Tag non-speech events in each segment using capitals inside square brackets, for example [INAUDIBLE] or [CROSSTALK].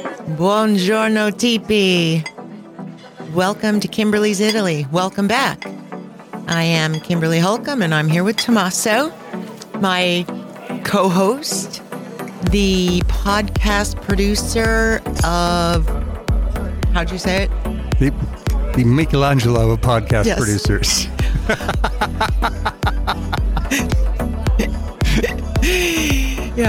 Buongiorno, Tipi. Welcome to Kimberly's Italy. Welcome back. I am Kimberly Holcomb, and I'm here with Tommaso, my co host, the podcast producer of, how'd you say it? The, the Michelangelo of podcast Yes. producers. [LAUGHS]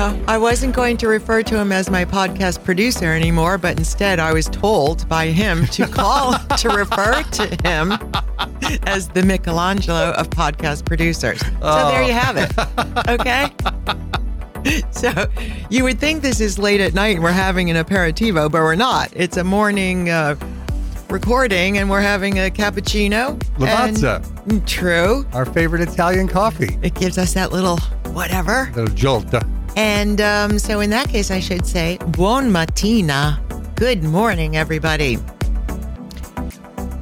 Yeah, I wasn't going to refer to him as my podcast producer anymore, but instead I was told by him to call [LAUGHS] to refer to him as the Michelangelo of podcast producers. So there you have it. Okay. So you would think this is late at night and we're having an aperitivo, but we're not. It's a morning uh, recording and we're having a cappuccino. Lavazza. And- True. Our favorite Italian coffee. It gives us that little whatever. The Jolta. And um, so, in that case, I should say, Buon mattina. Good morning, everybody.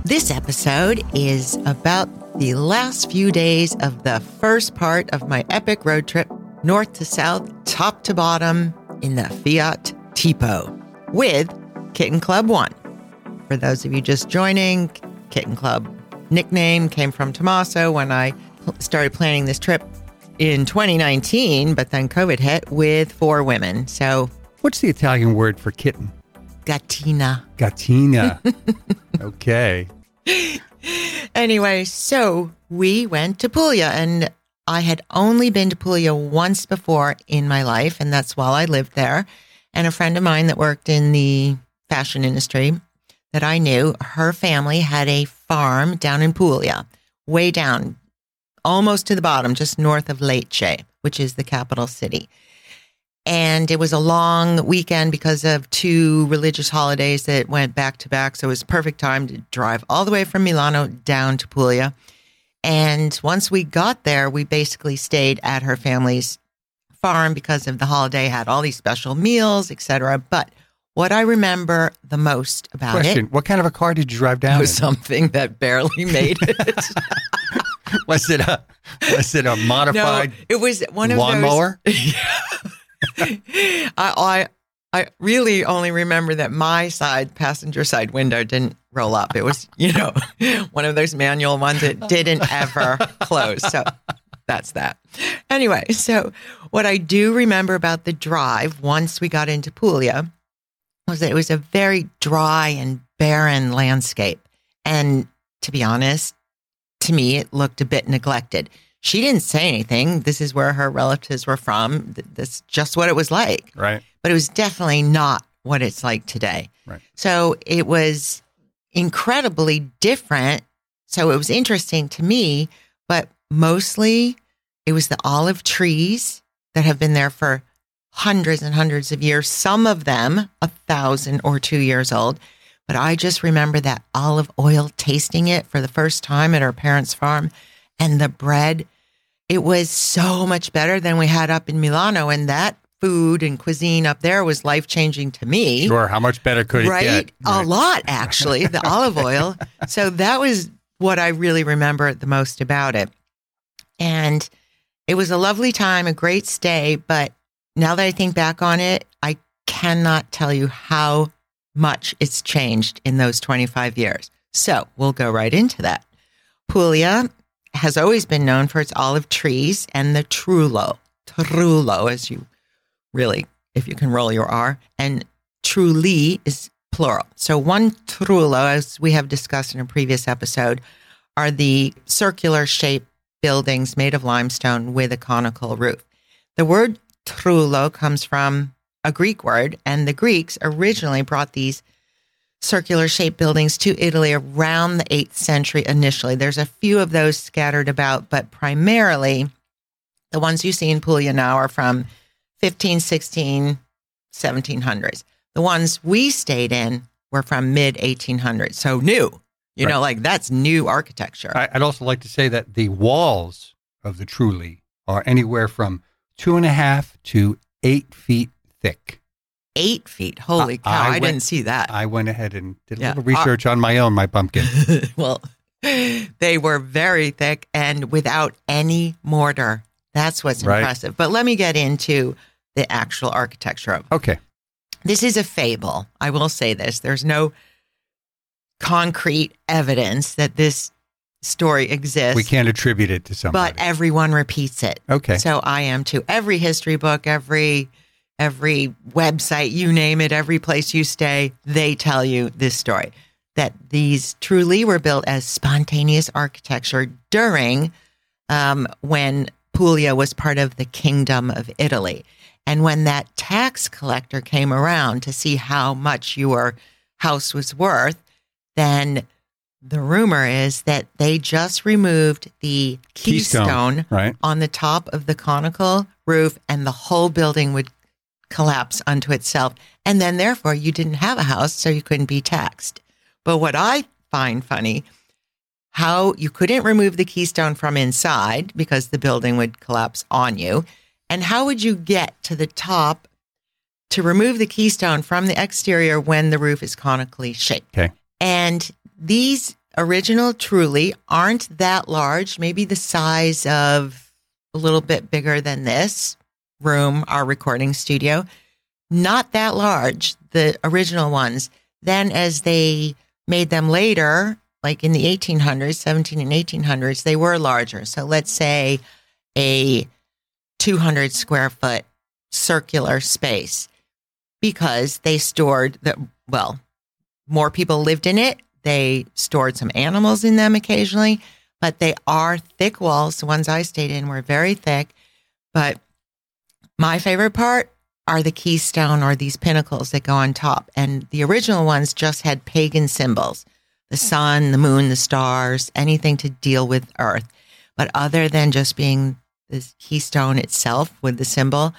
This episode is about the last few days of the first part of my epic road trip, north to south, top to bottom, in the Fiat Tipo with Kitten Club One. For those of you just joining, Kitten Club nickname came from Tommaso when I started planning this trip in 2019, but then COVID hit with four women. So, What's the Italian word for kitten? Gatina. Gattina. [LAUGHS] okay. Anyway, so we went to Puglia, and I had only been to Puglia once before in my life, and that's while I lived there. And a friend of mine that worked in the fashion industry that I knew, her family had a farm down in Puglia, way down, almost to the bottom, just north of Lecce, which is the capital city. And it was a long weekend because of two religious holidays that went back to back. So it was perfect time to drive all the way from Milano down to Puglia. And once we got there, we basically stayed at her family's farm because of the holiday, had all these special meals, etc. But what I remember the most about Question it What kind of a car did you drive down? was in? something that barely made it. [LAUGHS] [LAUGHS] Was it a was it a no, modified it was one of those. lawnmower? [LAUGHS] [LAUGHS] I, I I really only remember that my side passenger side window didn't roll up. It was, you know, one of those manual ones that didn't ever close. So that's that. Anyway, so what I do remember about the drive once we got into Puglia was that it was a very dry and barren landscape. And to be honest, to me, it looked a bit neglected. She didn't say anything. This is where her relatives were from. That's just what it was like. Right. But it was definitely not what it's like today. Right. So it was incredibly different. So it was interesting to me, but mostly it was the olive trees that have been there for hundreds and hundreds of years, some of them a thousand or two years old. But I just remember that olive oil tasting it for the first time at our parents' farm and the bread. It was so much better than we had up in Milano. And that food and cuisine up there was life changing to me Sure. How much better could it be? right? get? A lot, [LAUGHS] actually, the olive oil. So that was what I really remember the most about it. And it was a lovely time, a great stay. But now that I think back on it, I cannot tell you how much it's changed in those 25 years. So we'll go right into that. Puglia has always been known for its olive trees and the trullo, trullo, as you really, if you can roll your R, and trulli is plural. So one trullo, as we have discussed in a previous episode, are the circular shaped buildings made of limestone with a conical roof. The word trullo comes from a Greek word, and the Greeks originally brought these circular shaped buildings to Italy around the 8th century initially. There's a few of those scattered about, but primarily the ones you see in Puglia now are from 15, 16, 1700s. The ones we stayed in were from mid 1800s. So new, you Right. know, like that's new architecture. I'd also like to say that the walls of the Trulli are anywhere from two and a half to eight feet thick. Eight feet. Holy cow. I I, went- didn't see that. I went ahead and did a Yeah. little uh, research on my own, my pumpkin. [LAUGHS] well, they were very thick and without any mortar. That's what's Right. impressive. But let me get into the actual architecture of Okay. this is a fable. I will say this. There's no concrete evidence that this story exists. We can't attribute it to somebody. but everyone repeats it. okay. So I am too. Every history book, every every website, you name it, every place you stay, they tell you this story that these trulli were built as spontaneous architecture during um, when Puglia was part of the Kingdom of Italy. And when that tax collector came around to see how much your house was worth, then the rumor is that they just removed the Keystone. keystone right. on the top of the conical roof and the whole building would collapse unto itself. And then, therefore, you didn't have a house, so you couldn't be taxed. But what I find funny, how you couldn't remove the keystone from inside because the building would collapse on you. And how would you get to the top to remove the keystone from the exterior when the roof is conically shaped? Okay. And these original trulli aren't that large, maybe the size of a little bit bigger than this room, our recording studio. Not that large, the original ones. Then, as they made them later, like in the 1800s, 17 and 1800s, they were larger. So let's say a 200 square foot circular space because they stored the, well, more people lived in it. They stored some animals in them occasionally, but they are thick walls. The ones I stayed in were very thick. But my favorite part are the keystone or these pinnacles that go on top. And the original ones just had pagan symbols the hmm. sun, the moon, the stars, anything to deal with earth. But other than just being the keystone itself with the symbol,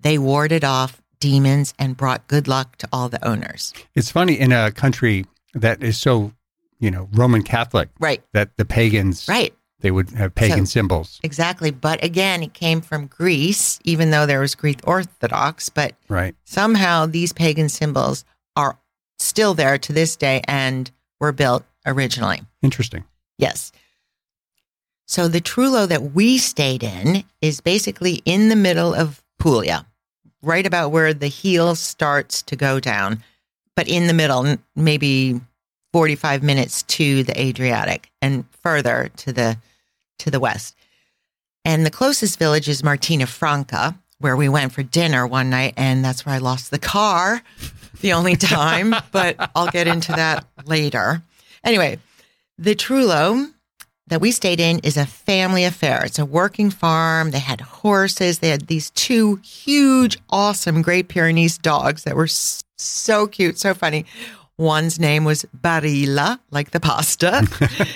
they warded off demons and brought good luck to all the owners. It's funny in a country that is so, you know, Roman Catholic Right, that the pagans, right. They would have pagan So- symbols. Exactly. But again, it came from Greece, even though there was Greek Orthodox, but Right. somehow these pagan symbols are still there to this day and were built originally. Interesting. Yes. So the Trullo that we stayed in is basically in the middle of Puglia, right about where the heel starts to go down, but in the middle, maybe 45 minutes to the Adriatic and further to the to the west. And the closest village is Martina Franca, where we went for dinner one night, and that's where I lost the car [LAUGHS] the only time, but I'll get into that later. Anyway, the Trullo that we stayed in is a family affair. It's a working farm. They had horses. They had these two huge, awesome Great Pyrenees dogs that were so cute, so funny. One's name was Barilla, like the pasta,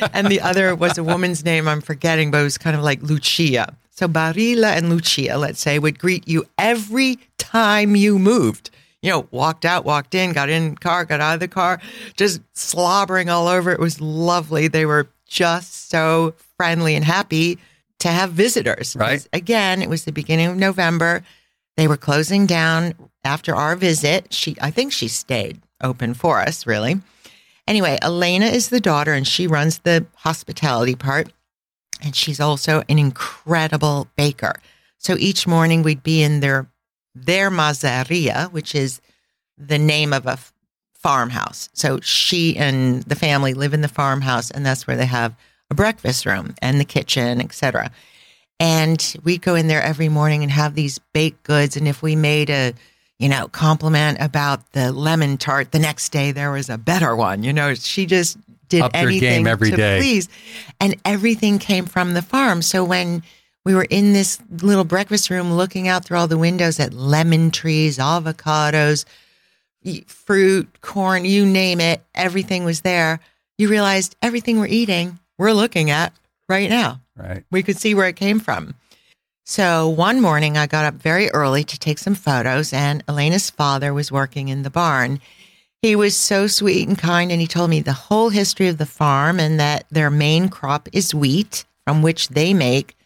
[LAUGHS] and the other was a woman's name I'm forgetting, but it was kind of like Lucia. So Barilla and Lucia, let's say, would greet you every time you moved. You know, walked out, walked in, got in the car, got out of the car, just slobbering all over. It was lovely. They were just so friendly and happy to have visitors. Right. Again, it was the beginning of November. They were closing down after our visit. She, I think she stayed open for us, really. Anyway, Elena is the daughter and she runs the hospitality part. And she's also an incredible baker. So each morning we'd be in their their masseria, which is the name of a f- farmhouse. So she and the family live in the farmhouse, and that's where they have a breakfast room and the kitchen, etc. And we'd go in there every morning and have these baked goods. And if we made a, you know, compliment about the lemon tart, the next day there was a better one. You know, she just did her anything every to day. please. And everything came from the farm. So when we were in this little breakfast room looking out through all the windows at lemon trees, avocados, fruit, corn, you name it, everything was there. You realized everything we're eating, we're looking at right now. Right. We could see where it came from. So one morning, I got up very early to take some photos, and Elena's father was working in the barn. He was so sweet and kind, and he told me the whole history of the farm and that their main crop is wheat, from which they make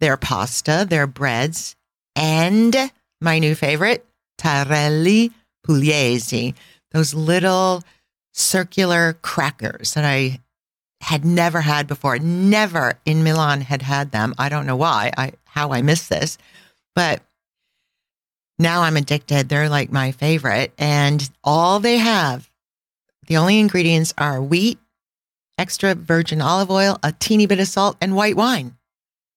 their pasta, their breads, and my new favorite, tarelli pugliesi, those little circular crackers that I had never had before. Never in Milan had had them. I don't know why. I how I missed this. But now I'm addicted. They're like my favorite. And all they have, the only ingredients are wheat, extra virgin olive oil, a teeny bit of salt, and white wine.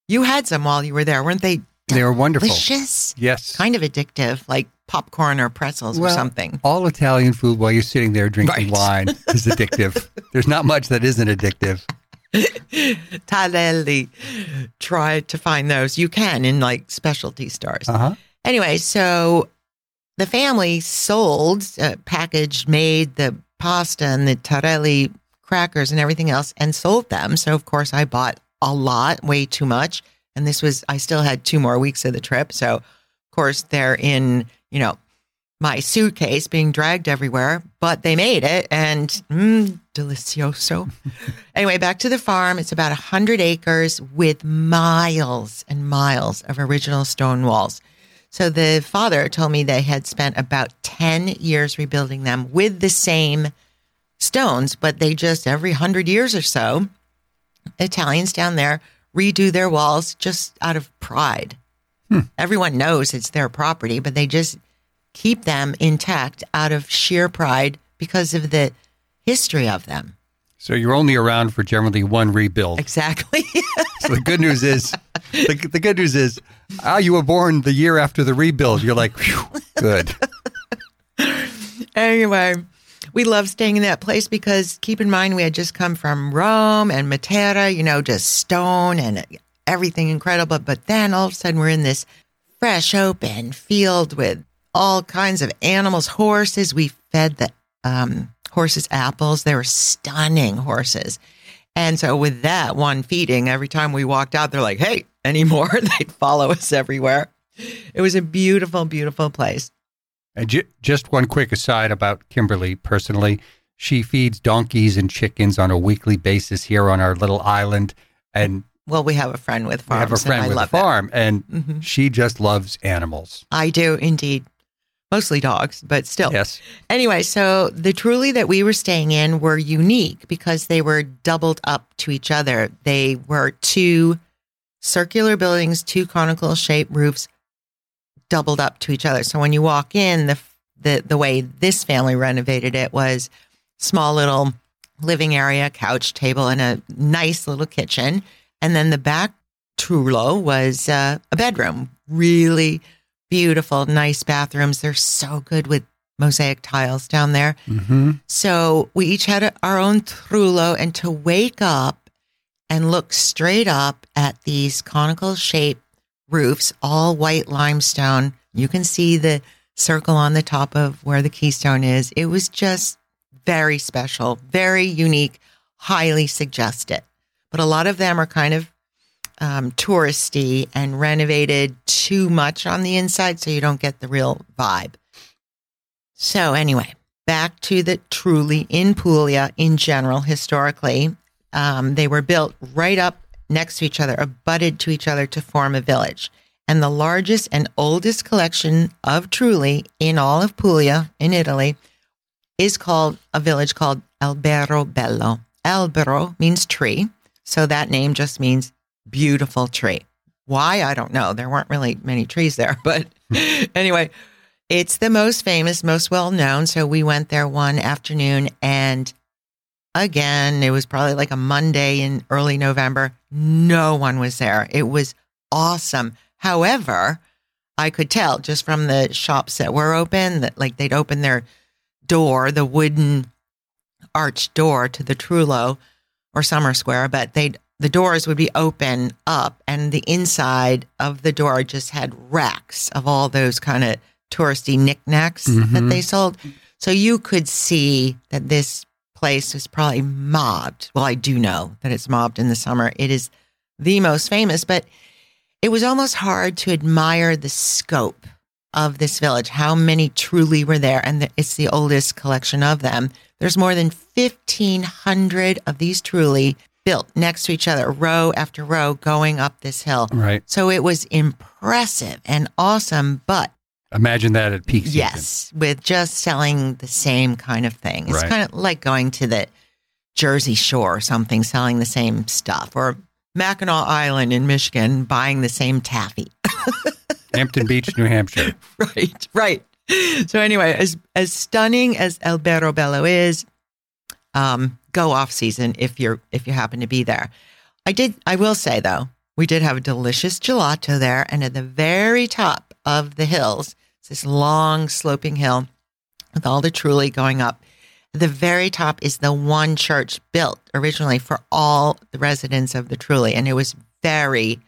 You had some while you were there, weren't they? They were wonderful. Delicious. Yes. Kind of addictive, like popcorn or pretzels or something. All Italian food while you're sitting there drinking Right. wine is [LAUGHS] addictive. There's not much that isn't addictive. Tarelli. Try to find those. You can in like specialty stores. Uh huh. Anyway, so the family sold, uh, packaged, made the pasta and the Tarelli crackers and everything else and sold them. So, of course, I bought a lot, way too much. And this was, I still had two more weeks of the trip. So, of course, they're in, you know, my suitcase being dragged everywhere, but they made it and mm, delicioso. [LAUGHS] anyway, back to the farm. It's about 100 acres with miles and miles of original stone walls. So the father told me they had spent about 10 years rebuilding them with the same stones, but they just every 100 years or so, Italians down there redo their walls just out of pride. Everyone knows it's their property, but they just keep them intact out of sheer pride because of the history of them. So you're only around for generally one rebuild. Exactly. [LAUGHS] So the good news is, the, the good news is, ah, you were born the year after the rebuild. You're like, good. anyway, we love staying in that place because keep in mind we had just come from Rome and Matera, you know, just stone and everything incredible. But then all of a sudden we're in this fresh open field with all kinds of animals, horses. We fed the um, horses apples. They were stunning horses. And so with that one feeding, every time we walked out, they're like, hey, anymore? [LAUGHS] They'd follow us everywhere. It was a beautiful, beautiful place. And ju- just one quick aside about Kimberly personally. She feeds donkeys and chickens on a weekly basis here on our little island. And Well, we have a friend with we have a friend with a farm, and Mhm. she just loves animals. I do indeed. Mostly dogs, but still. Yes. Anyway, so the Trulli that we were staying in were unique because they were doubled up to each other. They were two circular buildings, two conical shaped roofs doubled up to each other. So when you walk in, the the the way this family renovated it was small little living area, couch, table, and a nice little kitchen. And then the back Trullo was uh, a bedroom, really beautiful, nice bathrooms. They're so good with mosaic tiles down there. hmm So we each had a, our own Trullo, and to wake up and look straight up at these conical shaped roofs, all white limestone, you can see the circle on the top of where the keystone is. It was just very special, very unique, highly suggested. But a lot of them are kind of um, touristy and renovated too much on the inside, so you don't get the real vibe. So, anyway, back to the trulli in Puglia in general, historically, um, they were built right up next to each other, abutted to each other to form a village. And the largest and oldest collection of trulli in all of Puglia in Italy is called a village called Albero Bello. Albero means tree. So that name just means beautiful tree. Why? I don't know. There weren't really many trees there. [LAUGHS] But hmm. anyway, it's the most famous, most well known. So we went there one afternoon and again, it was probably like a Monday in early November. No one was there. It was awesome. However, I could tell just from the shops that were open that like they'd open their door, the wooden arched door to the Trullo or Summer Square, but they'd the doors would be open up and the inside of the door just had racks of all those kind of touristy knickknacks that Mhm. they sold. So you could see that this place was probably mobbed. Well, I do know that it's mobbed in the summer. It is the most famous, but it was almost hard to admire the scope of this village, how many trulli were there. And it's the oldest collection of them. There's more than 1,500 of these trulli built next to each other, row after row, going up this hill. Right. So it was impressive and awesome, but Imagine that at peak season. Yes, with just selling the same kind of thing. It's Right. kind of like going to the Jersey Shore or something, selling the same stuff, or Mackinac Island in Michigan buying the same taffy. [LAUGHS] Hampton Beach, New Hampshire. right, right. So anyway, as as stunning as Alberobello is, um, go off season if you're if you happen to be there. I did. I will say though, we did have a delicious gelato there, and at the very top of the hills, it's this long sloping hill with all the trulli going up. The very top is the one church built originally for all the residents of the Trulli, and it was very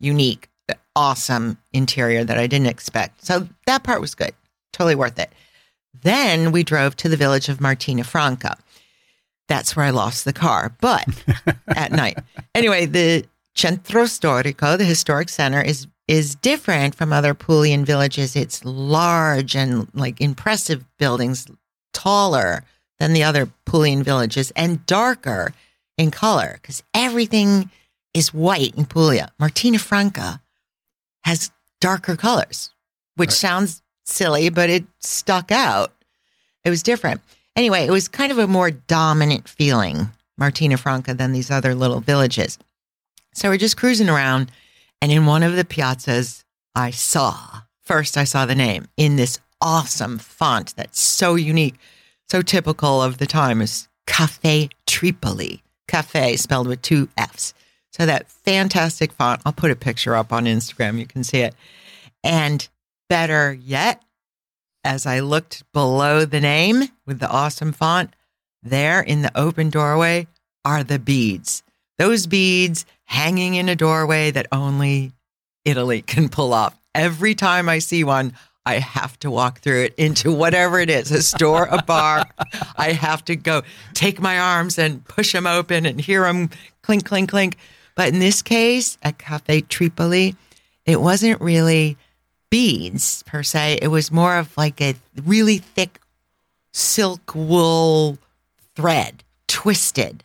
unique, awesome interior that I didn't expect. So that part was good, totally worth it. Then we drove to the village of Martina Franca. That's where I lost the car, but [LAUGHS] at night. Anyway, the Centro Storico, the historic center, is is different from other Puglian villages. It's large and like impressive buildings, taller than the other Puglian villages, and darker in color because everything is white in Puglia. Martina Franca has darker colors, which Right. sounds silly, but it stuck out. It was different. Anyway, it was kind of a more dominant feeling, Martina Franca, than these other little villages. So we're just cruising around, and in one of the piazzas, I saw first, I saw the name in this awesome font that's so unique, so typical of the time is Cafe Tripoli. Cafe spelled with two F's. So that fantastic font, I'll put a picture up on Instagram. You can see it. And better yet, as I looked below the name with the awesome font, there in the open doorway are the beads. Those beads hanging in a doorway that only Italy [LAUGHS] can pull off. Every time I see one, I have to walk through it into whatever it is a store, a bar. [LAUGHS] I have to go take my arms and push them open and hear them clink, clink, clink. But in this case, at Cafe Tripoli, it wasn't really beads per se. It was more of like a really thick silk wool thread, twisted,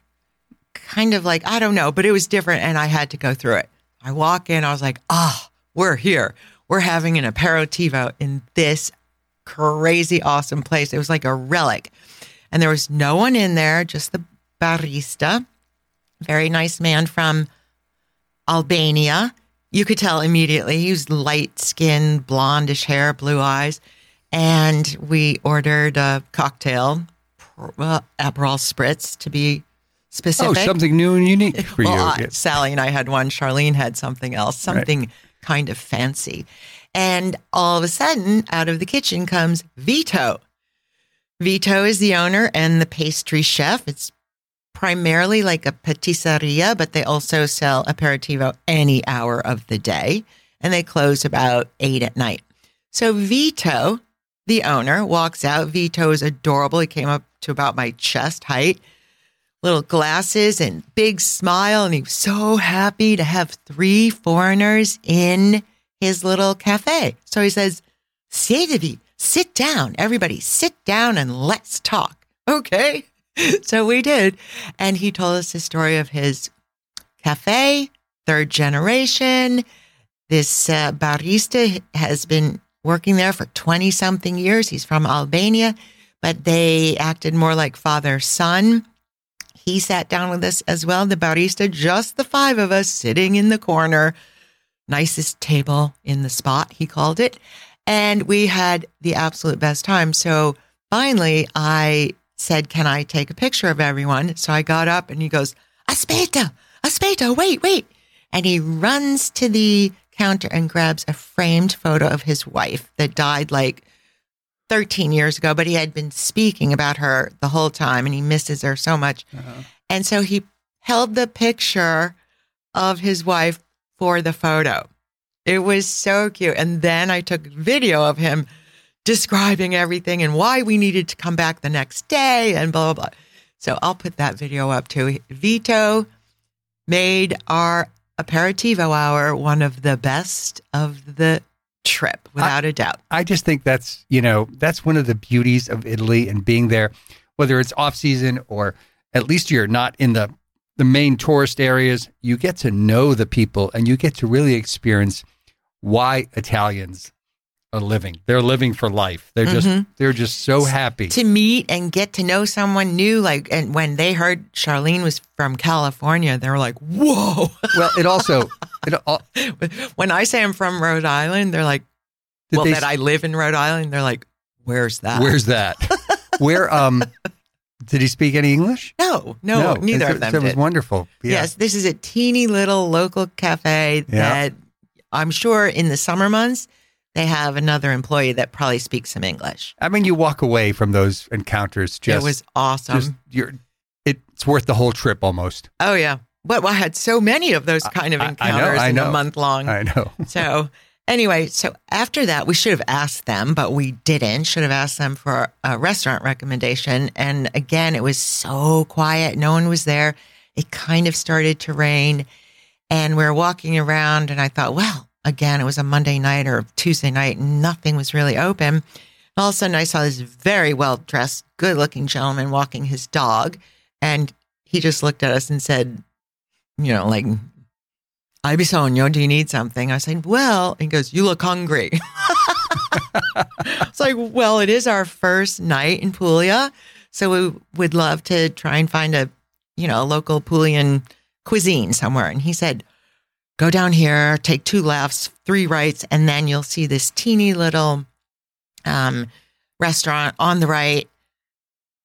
kind of like, I don't know, but it was different. And I had to go through it. I walk in, I was like, ah, we're here. We're having an aperitivo in this crazy awesome place. It was like a relic. And there was no one in there, just the barista, very nice man from Albania. You could tell immediately he was light skinned, blondish hair, blue eyes. And we ordered a cocktail, uh, Aperol Spritz to be specific. Oh, specific. something new and unique [LAUGHS] for well, you. I- Yes. Sally and I had one. Charlene had something else, something kind of fancy. And all of a sudden, out of the kitchen comes Vito. Vito is the owner and the pastry chef. It's primarily like a patisseria, but they also sell aperitivo any hour of the day. And they close about eight at night. So Vito, the owner, walks out. Vito is adorable. He came up to about my chest height little glasses and big smile. And he was so happy to have three foreigners in his little cafe. So he says, Sedavi, sit down. Everybody sit down and let's talk. Okay. [LAUGHS] So we did. And he told us the story of his cafe, third generation. This uh, barista has been working there for 20 something years. He's from Albania, but they acted more like father son. He sat down with us as well, the barista, just the five of us sitting in the corner. Nicest table in the spot, he called it. And we had the absolute best time. So finally, I said, Can I take a picture of everyone? So I got up and he goes, Aspetta, aspetta, wait, wait. And he runs to the counter and grabs a framed photo of his wife that died like 13 years ago, but he had been speaking about her the whole time and he misses her so much. Uh-huh. And so he held the picture of his wife for the photo. It was so cute. And then I took video of him describing everything and why we needed to come back the next day and blah, blah, blah. So I'll put that video up too. Vito made our aperitivo hour one of the best of the trip, without a doubt. I just think that's you know that's one of the beauties of Italy and being there, whether it's off season or at least you're not in the the main tourist areas. You get to know the people and you get to really experience why Italians are living. They're living for life. They're just Mhm. they're just so happy. to meet and get to know someone new. Like, and when they heard Charlene was from California, they were like, "Whoa!" well, it also it al- [LAUGHS] when I say I'm from Rhode Island, they're like, "Well, they that I live in Rhode Island." They're like, "Where's that?" Where's that? Where um did he speak any English? no, no, neither And of them so It was wonderful. Yeah. Yes, this is a teeny little local cafe Yeah. that I'm sure in the summer months they have another employee that probably speaks some English. I mean, you walk away from those encounters just it was awesome. just you're it's worth the whole trip almost. oh yeah, but I had so many of those kind of I- I know, encounters I in a know. month long. I know. [LAUGHS] So anyway, so after that, we should have asked them, but we didn't. Should have asked them for a restaurant recommendation. And again, it was so quiet. No one was there. It kind of started to rain. And we are walking around, and I thought, well, again, it was a Monday night or Tuesday night, and nothing was really open. All of a sudden, I saw this very well dressed, good looking gentleman walking his dog. And he just looked at us and said, you know, like, Ay, Bisogno, do you need something? I said, well, he goes, you look hungry. [LAUGHS] it's like, well, it is our first night in Puglia. So we would love to try and find a, you know, a local Puglian cuisine somewhere. And he said, go down here, take two lefts, three rights, and then you'll see this teeny little um, restaurant on the right.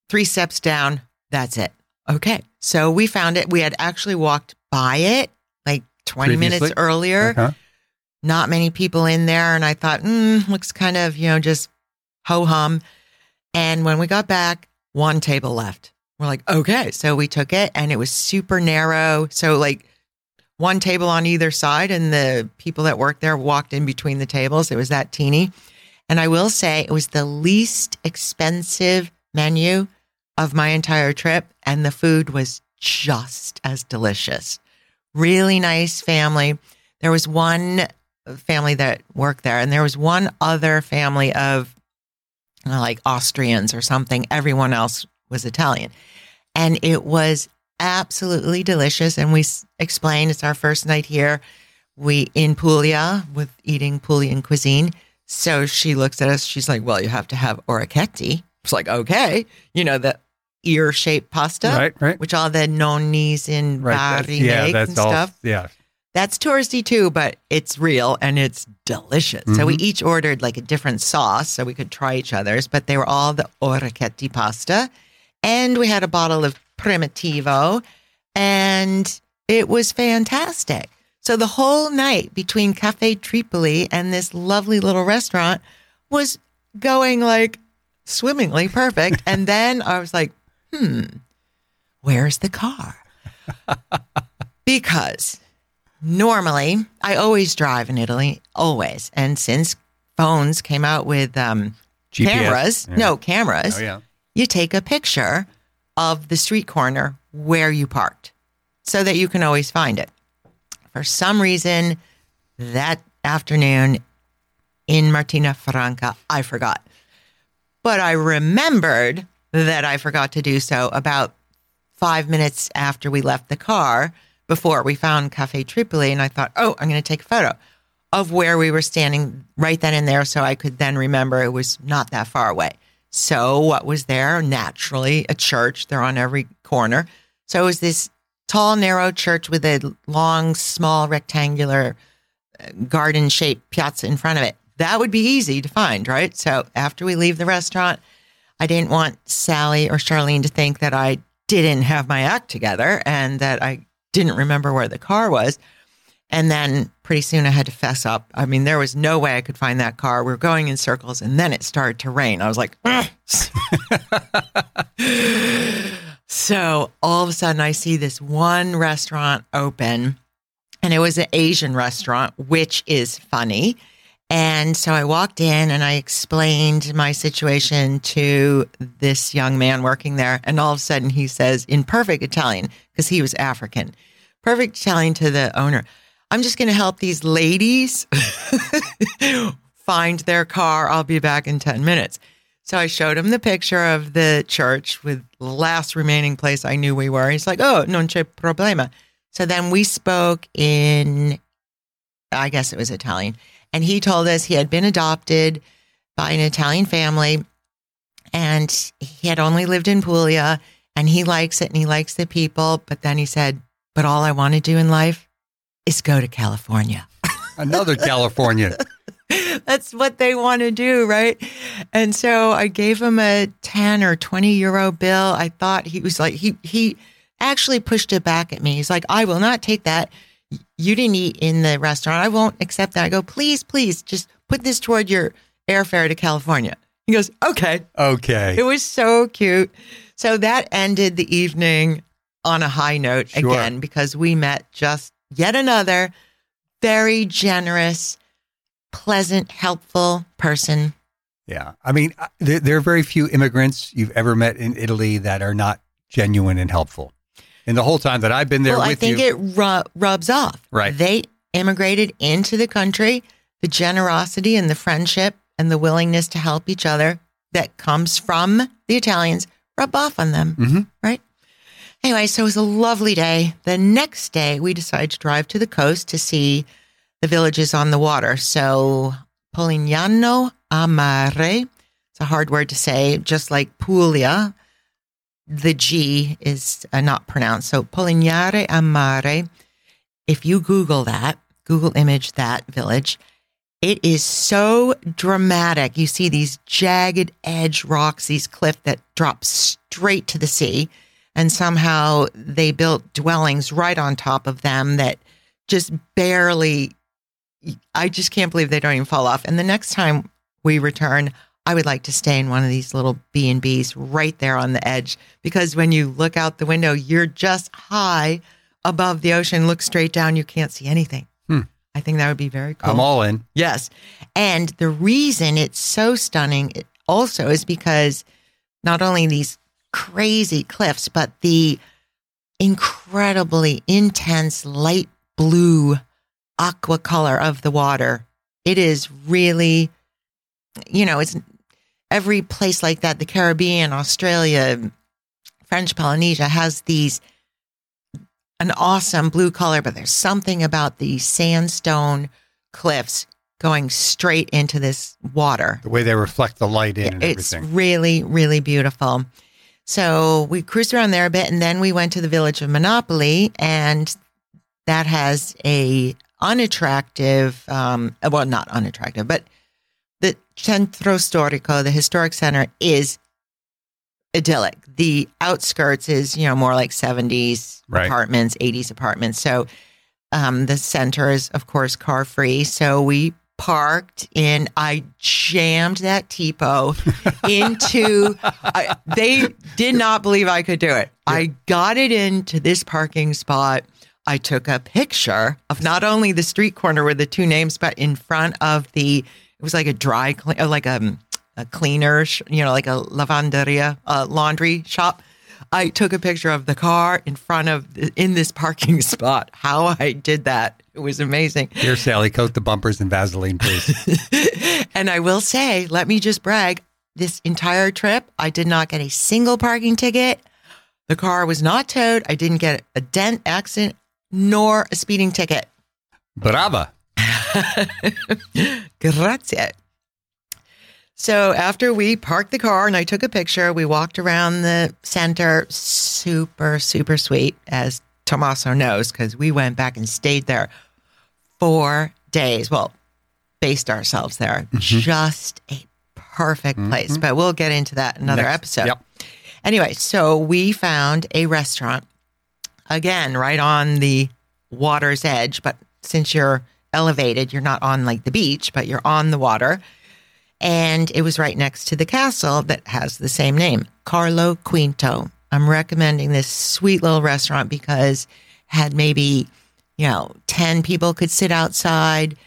Three steps down, that's it. Okay. So we found it. We had actually walked by it like 20 minutes earlier. Uh-huh. Not many people in there. And I thought, mm, looks kind of, you know, just ho hum. And when we got back, one table left. We're like, okay. So we took it and it was super narrow. So, like, one table on either side, and the people that worked there walked in between the tables. It was that teeny. And I will say it was the least expensive menu of my entire trip, and the food was just as delicious. Really nice family. There was one family that worked there, and there was one other family of uh, like Austrians or something. Everyone else was Italian. And it was absolutely delicious. And we s- explained it's our first night here. We in Puglia with eating Puglian cuisine. So she looks at us. She's like, "Well, you have to have orecchiette." It's like, okay, you know the ear-shaped pasta, Right, right. which all the nonnies in Right. Bari yeah, make and all. stuff. Yeah. That's touristy too, but it's real and it's delicious. So we Mhm. each ordered like a different sauce so we could try each other's, but they were all the orecchiette pasta. And we had a bottle of Primitivo and it was fantastic. So the whole night between Cafe Tripoli and this lovely little restaurant was going like swimmingly perfect. and [LAUGHS] then I was like, hmm, where's the car? because normally I always drive in Italy, always. And since phones came out with um, GPS. cameras, Yeah. no cameras, Oh yeah. you take a picture of the street corner where you parked so that you can always find it. For some reason, that afternoon in Martina Franca, I forgot. But I remembered that I forgot to do so about five minutes after we left the car before we found Cafe Tripoli. And I thought, oh, I'm going to take a photo of where we were standing right then and there so I could then remember it was not that far away. So, what was there? Naturally, a church. They're on every corner. So, it was this tall, narrow church with a long, small, rectangular uh, garden shaped piazza in front of it. That would be easy to find, right? So, after we leave the restaurant, I didn't want Sally or Charlene to think that I didn't have my act together and that I didn't remember where the car was. And then pretty soon I had to fess up. I mean, there was no way I could find that car. We were going in circles and then it started to rain. I was like, [LAUGHS] so all of a sudden I see this one restaurant open and it was an Asian restaurant, which is funny. And so I walked in and I explained my situation to this young man working there. And all of a sudden he says, in perfect Italian, because he was African, perfect Italian to the owner, I'm just going to help these ladies [LAUGHS] find their car. I'll be back in 10 minutes. So I showed him the picture of the church with the last remaining place I knew we were. He's like, oh, non c'è problema. So then we spoke in, I guess it was Italian. And he told us he had been adopted by an Italian family and he had only lived in Puglia and he likes it and he likes the people. But then he said, But all I want to do in life is go to California. [LAUGHS] Another California. That's what they want to do, right? And so I gave him a 10 or 20 euro bill. I thought he was like, he, he actually pushed it back at me. He's like, I will not take that. You didn't eat in the restaurant. I won't accept that. I go, please, please, just put this toward your airfare to California. He goes, okay. Okay. It was so cute. So that ended the evening on a high note Sure. again because we met just yet another very generous, pleasant, helpful person. Yeah. I mean, uh, there, there are very few immigrants you've ever met in Italy that are not genuine and helpful. And the whole time that I've been there well, I think you, it ru- rubs off. Right. They immigrated into the country, the generosity and the friendship and the willingness to help each other that comes from the Italians rub off on them. Mhm. Right. Anyway, so it was a lovely day. The next day, we decided to drive to the coast to see the villages on the water. So, Polignano a Mare, it's a hard word to say, just like Puglia. The G is uh, not pronounced. So, Polignare a Mare, if you Google that, Google image that village, it is so dramatic. You see these jagged edge rocks, these cliff that drop straight to the sea. And somehow they built dwellings right on top of them that just barely, I just can't believe they don't even fall off. And the next time we return, I would like to stay in one of these little B and B's right there on the edge because when you look out the window, you're just high above the ocean. Look straight down, you can't see anything. Hmm. I think that would be very cool. I'm all in. Yes. And the reason it's so stunning also is because not only these crazy cliffs, but the incredibly intense light blue aqua color of the water. It is really, you know, it's every place like that, the Caribbean, Australia, French Polynesia has these an awesome blue color, but there's something about the sandstone cliffs going straight into this water. The way they reflect the light in and It's everything. really, really beautiful. So we cruised around there a bit and then we went to the village of Monopoli and that has a unattractive, um, well, not unattractive, but the Centro Storico, the historic center is idyllic. The outskirts is, you know, more like 70s Right. apartments, 80s apartments. So um, the center is, of course, car free. So we parked and I jammed that Tipo into, I, they did not believe I could do it. I got it into this parking spot. I took a picture of not only the street corner where the two names, but in front of the, it was like a dry clean, like a, a cleaner, you know, like a lavanderia, uh, laundry shop. I took a picture of the car in front of, in this parking [LAUGHS] spot. How I did that. It was amazing. Here, Sally, coat the bumpers in Vaseline, please. [LAUGHS] and I will say, let me just brag this entire trip, I did not get a single parking ticket. The car was not towed. I didn't get a dent, accident, nor a speeding ticket. Brava. [LAUGHS] Grazie. So after we parked the car and I took a picture, we walked around the center. Super, super sweet, as Tommaso knows, because we went back and stayed there four days. Well, based ourselves there. Mm-hmm. Just a perfect mm-hmm. place. But we'll get into that in another Next- episode. Yep. Anyway, so we found a restaurant again right on the water's edge, but since you're elevated, you're not on like the beach, but you're on the water. And it was right next to the castle that has the same name, Carlo Quinto. I'm recommending this sweet little restaurant because had maybe, you know, 10 people could sit outside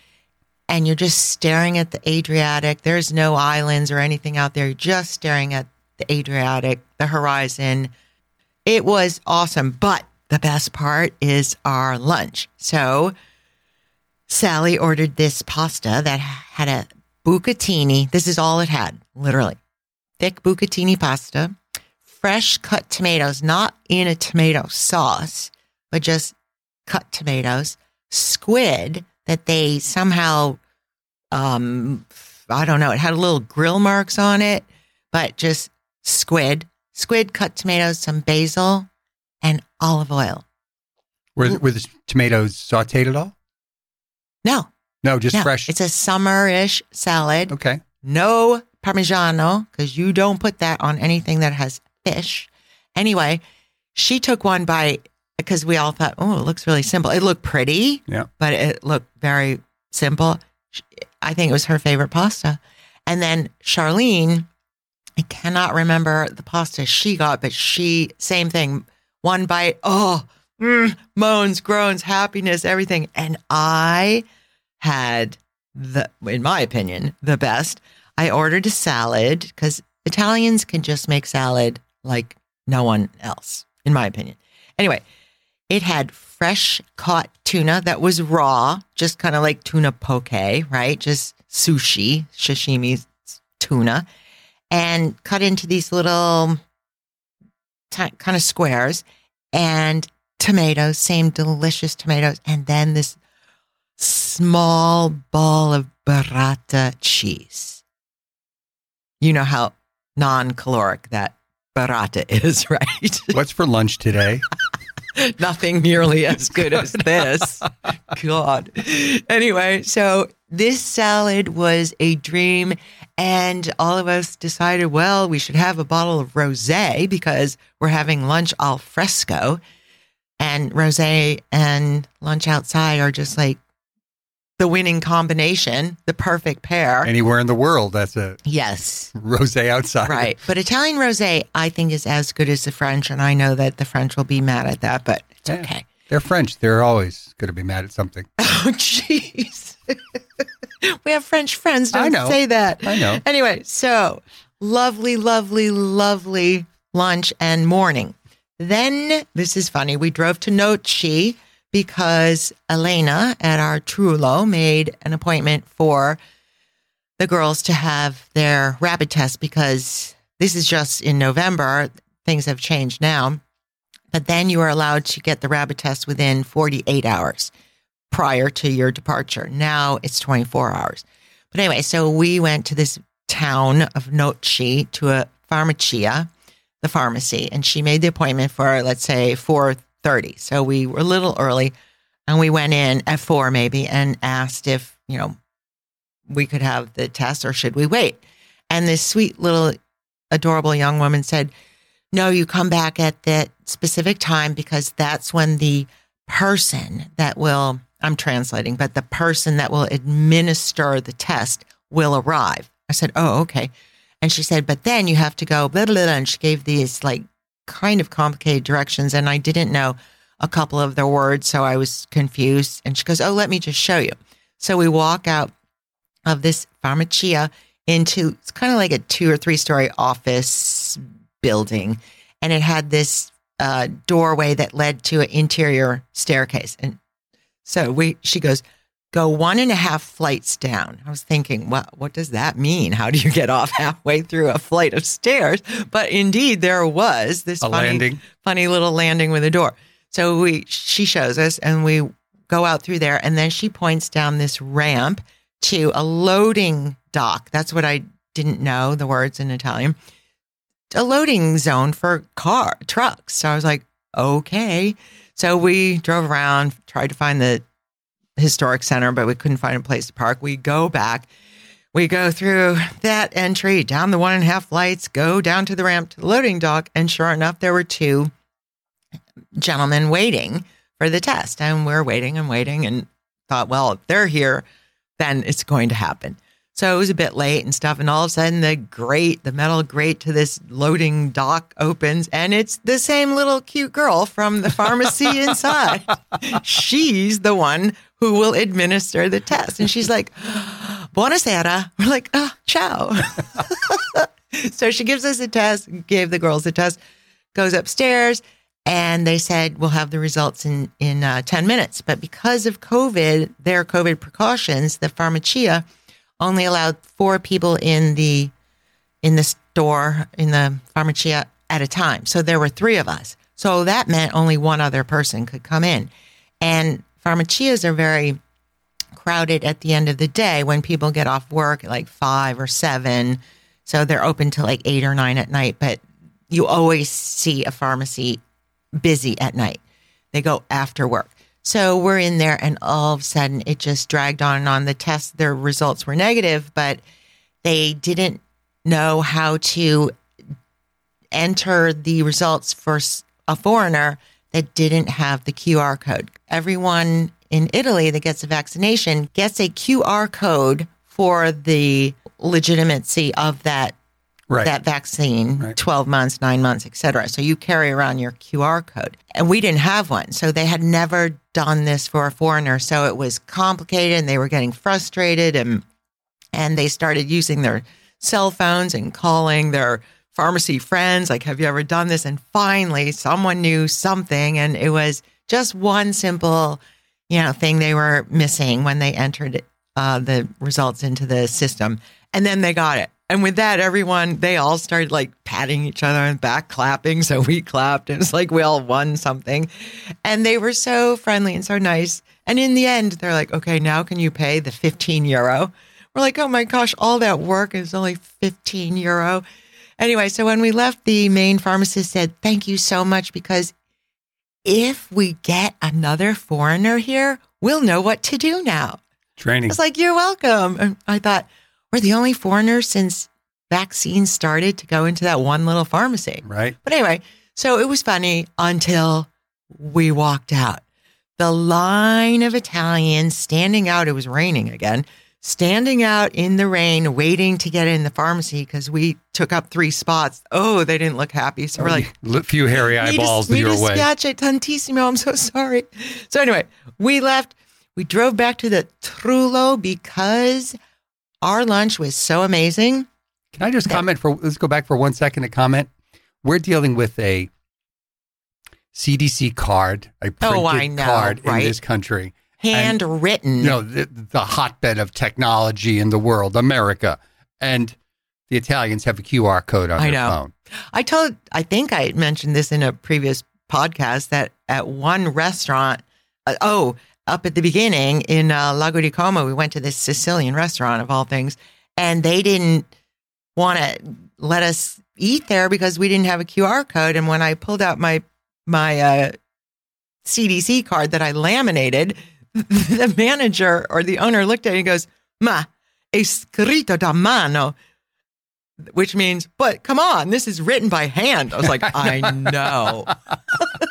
and you're just staring at the Adriatic. There's no islands or anything out there. You're just staring at the Adriatic, the horizon. It was awesome. But the best part is our lunch. So Sally ordered this pasta that had a bucatini. This is all it had, literally. Thick bucatini pasta, fresh cut tomatoes, not in a tomato sauce, but just cut tomatoes, squid that they somehow um, I don't know. It had little grill marks on it, but just squid, squid, cut tomatoes, some basil, and olive oil. Were, were the tomatoes sauteed at all? No, No, just no, fresh. It's a summer-ish salad. okay. No parmigiano because you don't put that on anything that has fish. Anyway, she took one bite because we all thought, oh, it looks really simple. It looked pretty, Yeah. but it looked very simple. Sh- I think it was her favorite pasta. And then Charlene, I cannot remember the pasta she got, but she, same thing, one bite, oh, mm, moans, groans, happiness, everything. And I had the, in my opinion, the best. I ordered a salad because Italians can just make salad like no one else, in my opinion. Anyway, it had fresh caught tuna that was raw, just kind of like tuna poke, right? Just sushi, sashimi tuna, and cut into these little ti kind of squares and tomatoes, same delicious tomatoes. And then this small ball of burrata cheese. You know how non caloric that burrata [LAUGHS] is, right? What's for lunch today? [LAUGHS] Nothing nearly as good as [LAUGHS] this. God. Anyway, so this salad was a dream. And all of us decided, well, we should have a bottle of rose because we're having lunch al fresco. And rose and lunch outside are just like the winning combination, the perfect pair. Anywhere in the world, that's it. yes. rosé outside. Right. But Italian rosé, I think, is as good as the French. And I know that the French will be mad at that, but it's Yeah. okay. They're French. They're always going to be mad at something. [LAUGHS] Oh, jeez. [LAUGHS] we have French friends. Don't I know. say that. I know. Anyway, so lovely, lovely, lovely lunch and morning. Then, this is funny, we drove to Noci because Elena at our Trullo made an appointment for the girls to have their rapid test because this is just in November. Things have changed now. But then you are allowed to get the rapid test within 48 hours prior to your departure. Now it's 24 hours. But anyway, so we went to this town of Noci to a pharmacia, the pharmacy, and she made the appointment for let's say 4:30. So we were a little early and we went in at 4 maybe and asked if, you know, we could have the test or should we wait? And this sweet little adorable young woman said, "No, you come back at that specific time because that's when the person that will I'm translating, but the person that will administer the test will arrive. I said, Oh, okay. And she said, But then you have to go, blah, blah, blah. And she gave these like kind of complicated directions. And I didn't know a couple of their words. So I was confused. And she goes, Oh, let me just show you. So we walk out of this pharmacia into it's kind of like a two or three story office building. And it had this uh, doorway that led to an interior staircase. And so we, she goes, go one and a half flights down. I was thinking, what, what does that mean? How do you get off [LAUGHS] halfway through a flight of stairs? But indeed, there was this A funny, landing. funny little landing with a door. So we, she shows us, and we go out through there, and then she points down this ramp to a loading dock. That's what I didn't know the words in Italian. A loading zone for car trucks. So I was like, okay. So we drove around, tried to find the historic center, but we couldn't find a place to park. We go back. We go through that entry, down the one and a half flights, go down to the ramp to the loading dock. And sure enough, there were two gentlemen waiting for the test. And we're waiting and waiting and thought, well, if they're here, then it's going to happen. So it was a bit late and stuff. And all of a sudden, the grate, the metal grate to this loading dock opens, and it's the same little cute girl from the pharmacy [LAUGHS] inside. She's the one who will administer the test. And she's like, Buonasera. We're like, oh, ciao. [LAUGHS] so she gives us a test, gave the girls a test, goes upstairs, and they said we'll have the results in in uh, 10 minutes but because of covid their covid precautions the pharmacia only allowed four people in the in the store in the pharmacia at a time so there were three of us so that meant only one other person could come in and pharmacias are very crowded at the end of the day when people get off work at like five or seven. So they're open till like eight or nine at night, but you always see a pharmacy busy at night. They go after work. So we're in there, and all of a sudden it just dragged on and on. The test, their results were negative, but they didn't know how to enter the results for a foreigner that didn't have the QR code. Everyone in Italy that gets a vaccination gets a QR code for the legitimacy of that Right. that vaccine Right. 12 months 9 months etc so you carry around your qr code. And we didn't have one. So they had never done this for a foreigner. So it was complicated and they were getting frustrated and and they started using their cell phones and calling their pharmacy friends like have you ever done this? And finally someone knew something and it was just one simple you know thing they were missing when they entered uh, the results into the system. And then they got it and with that everyone they all started like patting each other on the back clapping. So we clapped. And was like we all won something. And they were so friendly and so nice. And in the end they're like okay now can you pay the 15 euro? We're like oh my gosh all that work is only 15 euro. Anyway so when we left the main pharmacist said thank you so much because if we get another foreigner here we'll know what to do now. Training. it's like, you're welcome. And I thought, we're the only foreigners since vaccines started to go into that one little pharmacy. right. But anyway, so it was funny until we walked out. The line of Italians standing out, it was raining again, standing out in the rain, waiting to get in the pharmacy because we took up three spots. Oh, they didn't look happy. So we're oh, like, L- few hairy mi eyeballs dis- mi your way. dispiace tantissimo. I'm so sorry. So anyway, we left. We drove back to the Trullo because our lunch was so amazing. Can I just comment for? Let's go back for one second to comment. We're dealing with a CDC card, a printed Oh, I know, card in this country. Handwritten. You know, the, the hotbed of technology in the world, America, and the Italians have a QR code on I their know. phone. I told, I think I mentioned this in a previous podcast that at one restaurant, uh, oh, up at the beginning in uh, Lago di Como, we went to this Sicilian restaurant of all things, and they didn't want to let us eat there because we didn't have a QR code. And when I pulled out my my uh, CDC card that I laminated, [LAUGHS] the manager or the owner looked at it and goes, "Ma, è scritto da mano." which means, but come on, this is written by hand. I was like, [LAUGHS] I know. [LAUGHS]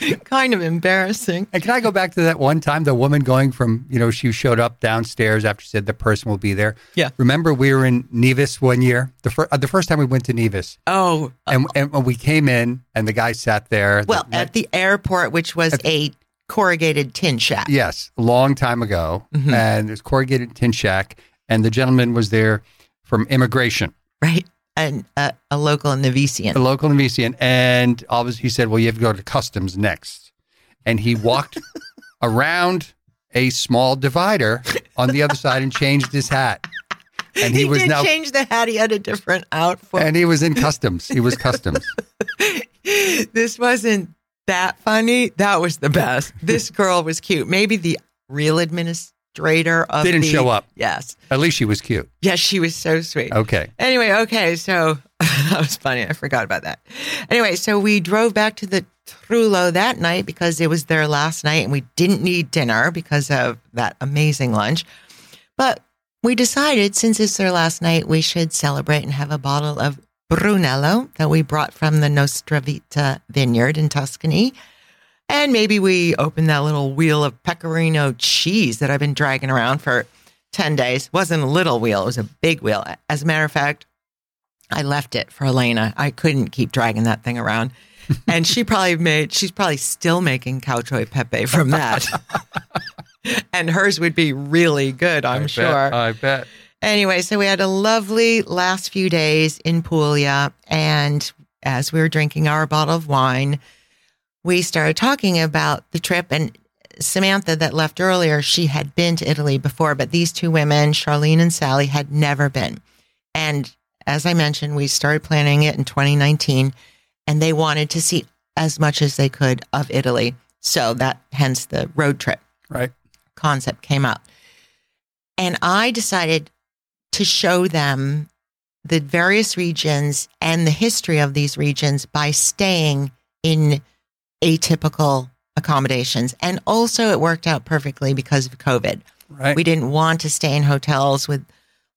[LAUGHS] kind of embarrassing. And can I go back to that one time, the woman going from, you know, she showed up downstairs after she said the person will be there. Yeah. Remember we were in Nevis one year, the, fir- uh, the first time we went to Nevis. Oh, And, and when we came in and the guy sat there. well, the, at the airport, which was a corrugated tin shack. Yes, a long time ago. Mhm. And there's corrugated tin shack. And the gentleman was there from immigration, Right. And uh, a local a Nevisian. local Nevisian. And a- he said, Well, you have to go to customs next. And he walked [LAUGHS] around a small divider on the other side and changed his hat. And he, was did now change the hat. He had a different outfit. and he was in customs. He was customs. [LAUGHS] this wasn't that funny. That was the best. This girl was cute. Maybe the real administrator of Didn't the- show up. Yes. At least she was cute. Yes, she was so sweet. Okay. Anyway, okay, so [LAUGHS] that was funny. I forgot about that. Anyway, so we drove back to the Trullo that night because it was their last night and we didn't need dinner because of that amazing lunch. But we decided since it's their last night, we should celebrate and have a bottle of Brunello that we brought from the Nostra Vita vineyard in Tuscany. And maybe we open that little wheel of pecorino cheese that I've been dragging around for 10 days. wasn't a little wheel, it was a big wheel. As a matter of fact, I left it for Elena. I couldn't keep dragging that thing around. [LAUGHS] And she probably made, she's probably still making e pepe from that. [LAUGHS] and hers would be really good, I'm I sure. Bet, I bet. Anyway, so we had a lovely last few days in Puglia. And as we were drinking our bottle of wine, we started talking about the trip. And Samantha, that left earlier, she had been to Italy before, but these two women, Charlene and Sally, had never been. And as I mentioned, we started planning it in 2019, and they wanted to see as much as they could of Italy. So that hence the road trip Right. concept came up. And I decided to show them the various regions and the history of these regions by staying in atypical accommodations. And also, it worked out perfectly because of COVID. Right. We didn't want to stay in hotels with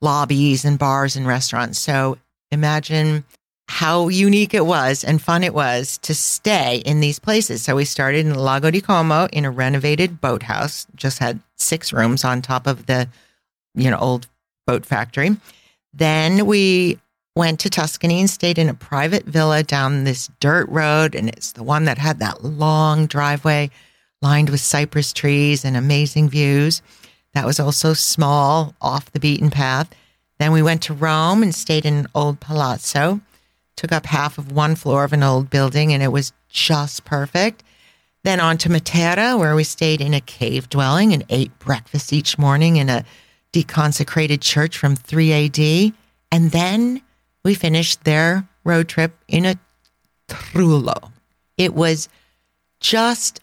lobbies and bars and restaurants. So imagine how unique it was and fun it was to stay in these places. So we started in Lago di Como in a renovated boathouse, just had six rooms on top of the, you know, old boat factory. Then we went to Tuscany and stayed in a private villa down this dirt road. And it's the one that had that long driveway lined with cypress trees and amazing views. That was also small, off the beaten path. Then we went to Rome and stayed in an old palazzo, took up half of one floor of an old building, and it was just perfect. Then on to Matera, where we stayed in a cave dwelling and ate breakfast each morning in a deconsecrated church from 3 AD. And then we finished their road trip in a Trullo. It was just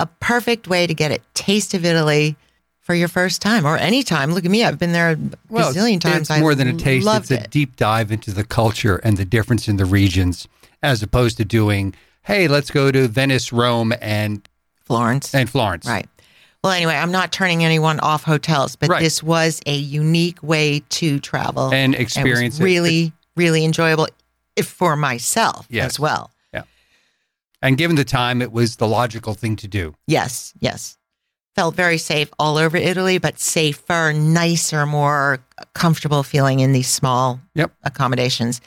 a perfect way to get a taste of Italy for your first time or any time. Look at me, I've been there a Well, bazillion it's, times. it's more than a taste. It's a it. deep dive into the culture and the difference in the regions, as opposed to doing, hey, let's go to Venice, Rome, and Florence. and Florence. Right. Well, anyway, I'm not turning anyone off hotels, but Right. this was a unique way to travel And experience it. really, really enjoyable if for myself Yes. as well. Yeah. And given the time, it was the logical thing to do. Yes, yes. Felt very safe all over Italy, but safer, nicer, more comfortable feeling in these small Yep. accommodations.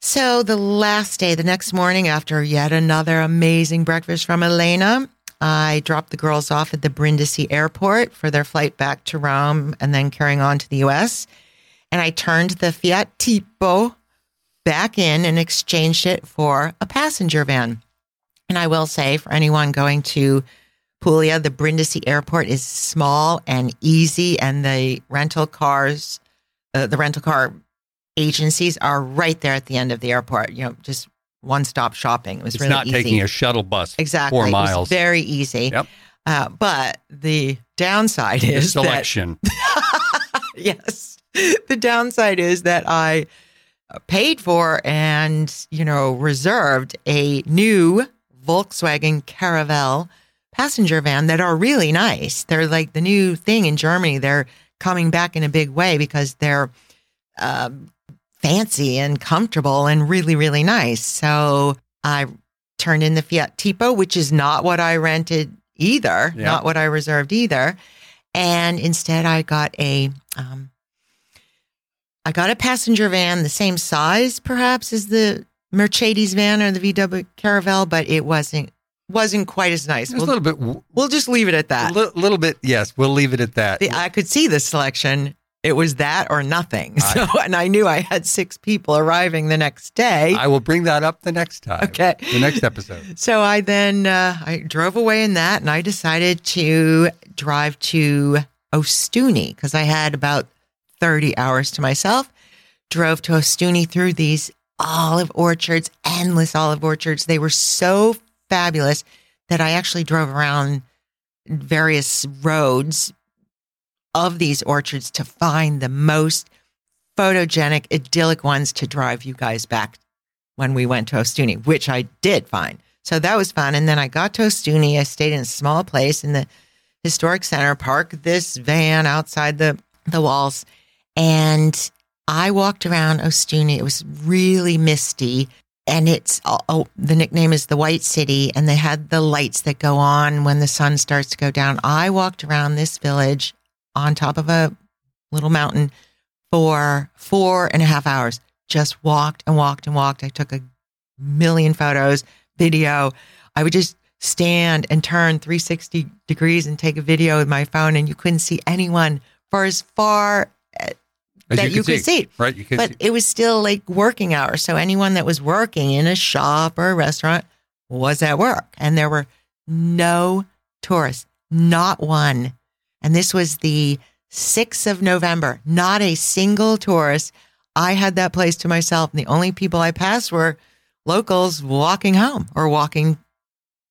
So the last day, the next morning, after yet another amazing breakfast from Elena, I dropped the girls off at the Brindisi airport for their flight back to Rome and then carrying on to the US. And I turned the Fiat Tipo back in and exchanged it for a passenger van. And I will say, for anyone going to Puglia, the Brindisi airport is small and easy, and the rental cars, uh, the rental car agencies are right there at the end of the airport. You know, just one stop shopping. It was It's really not easy. taking a shuttle bus exactly four It was miles. very easy. Yep. Uh, but the downside is that selection. [LAUGHS] [LAUGHS] yes. [LAUGHS] The downside is that I paid for and, you know, reserved a new Volkswagen Caravelle passenger van that are really nice. They're like the new thing in Germany. They're coming back in a big way because they're um, fancy and comfortable and really, really nice. So I turned in the Fiat Tipo, which is not what I rented either, Yeah. not what I reserved either. And instead, I got a, um, I got a passenger van, the same size perhaps as the Mercedes van or the VW Caravelle, but it wasn't wasn't quite as nice. It's a We'll, little bit, we'll just leave it at a that. li- little bit. Yes, we'll leave it at that. The- I could see the selection. It was that or nothing. [LAUGHS] So, and I knew I had six people arriving the next day. I will bring that up the next time. Okay. The next episode. [LAUGHS] So I then uh, I drove away in that, and I decided to drive to Ostuni because I had about thirty hours to myself. Drove to Ostuni through these olive orchards, endless olive orchards. They were so fabulous that I actually drove around various roads of these orchards to find the most photogenic, idyllic ones to drive you guys back when we went to Ostuni, which I did find. So that was fun. And then I got to Ostuni. I stayed in a small place in the historic center, parked this van outside the, the walls, and I walked around Ostuni. It was really misty. And it's oh, oh, the nickname is the White City, and they had the lights that go on when the sun starts to go down. I walked around this village on top of a little mountain for four and a half hours. Just walked and walked and walked. I took a million photos, video. I would just stand and turn 360 degrees and take a video with my phone, and you couldn't see anyone for as far As that you could see. Right. You could but see. it was still like working hours. So anyone that was working in a shop or a restaurant was at work. And there were no tourists, not one. And this was the 6th of November, not a single tourist. I had that place to myself. And the only people I passed were locals walking home or walking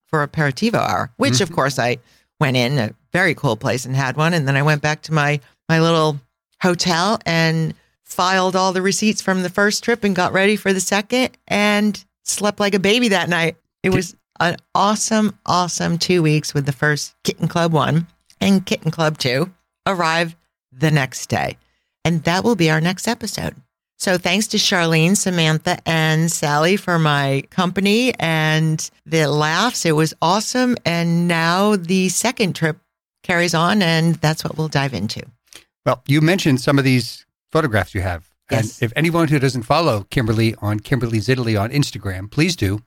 for aperitivo hour, which mm-hmm. of course I went in, a very cool place and had one. And then I went back to my my little hotel and filed all the receipts from the first trip and got ready for the second and slept like a baby that night. It was an awesome, awesome two weeks with the first Kitten Club one and Kitten Club two arrive the next day. And that will be our next episode. So thanks to Charlene, Samantha, and Sally for my company and the laughs. It was awesome. And now the second trip carries on, and that's what we'll dive into. Well, you mentioned some of these photographs you have. Yes. And if anyone who doesn't follow Kimberly on Kimberly's Italy on Instagram, please do.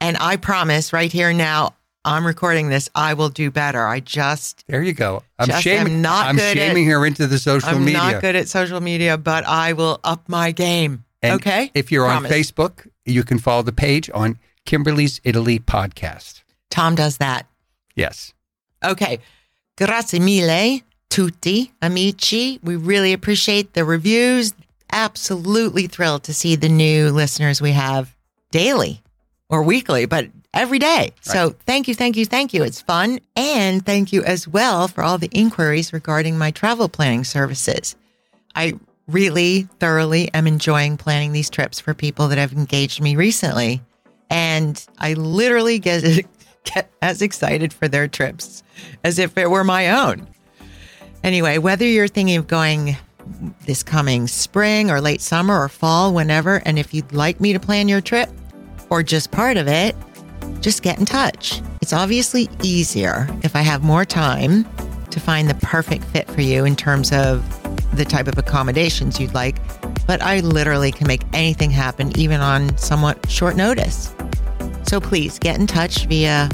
And I promise right here now, I'm recording this. I will do better. I just There you go. I'm Just shaming. am not I'm good at- shaming her into the social media. I'm not good at social media, but I will up my game. And okay. If you're Promise. on Facebook, you can follow the page on Kimberly's Italy podcast. Tom does that. Yes. Okay. Grazie mille, tutti, amici. We really appreciate the reviews. Absolutely thrilled to see the new listeners we have daily or weekly, but every day. So thank you, thank you, thank you. It's fun. And thank you as well for all the inquiries regarding my travel planning services. I really thoroughly am enjoying planning these trips for people that have engaged me recently. And I literally get, [LAUGHS] get as excited for their trips as if it were my own. Anyway, whether you're thinking of going this coming spring or late summer or fall, whenever, and if you'd like me to plan your trip or just part of it, just get in touch. It's obviously easier if I have more time to find the perfect fit for you in terms of the type of accommodations you'd like, but I literally can make anything happen even on somewhat short notice. So please get in touch via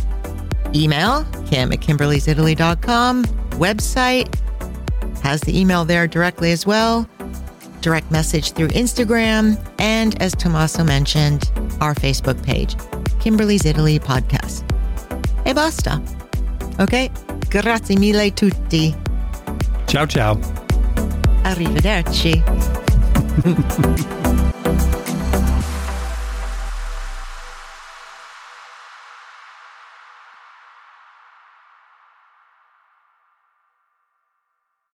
email, kim at kimberlysitaly.com, website, has the email there directly as well, direct message through Instagram, and as Tommaso mentioned, our Facebook page, Kimberly's Italy Podcast. E basta. Ok? Grazie mille tutti. Ciao, ciao. Arrivederci. [LAUGHS]